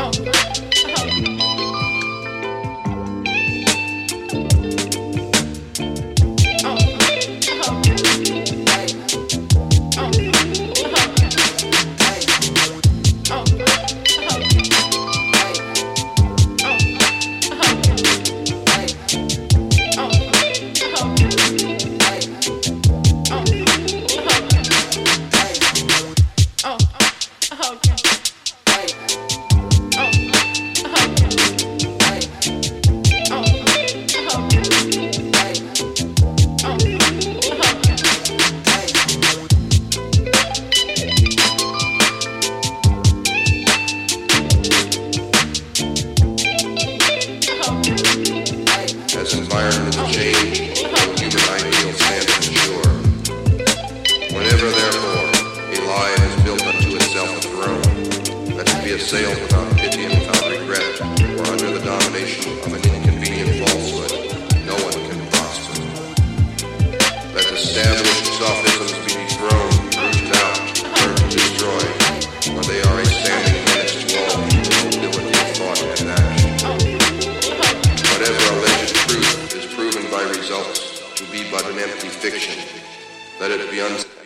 Oh. As environmental change, no human ideal standeth sure. Whenever, therefore, a lie has built unto itself a throne, that to be assailed without pity and without regret, or under the domination of an inconvenient falsehood, no one can prosper. Let established sophisms results to be but an empty fiction. Let it be un-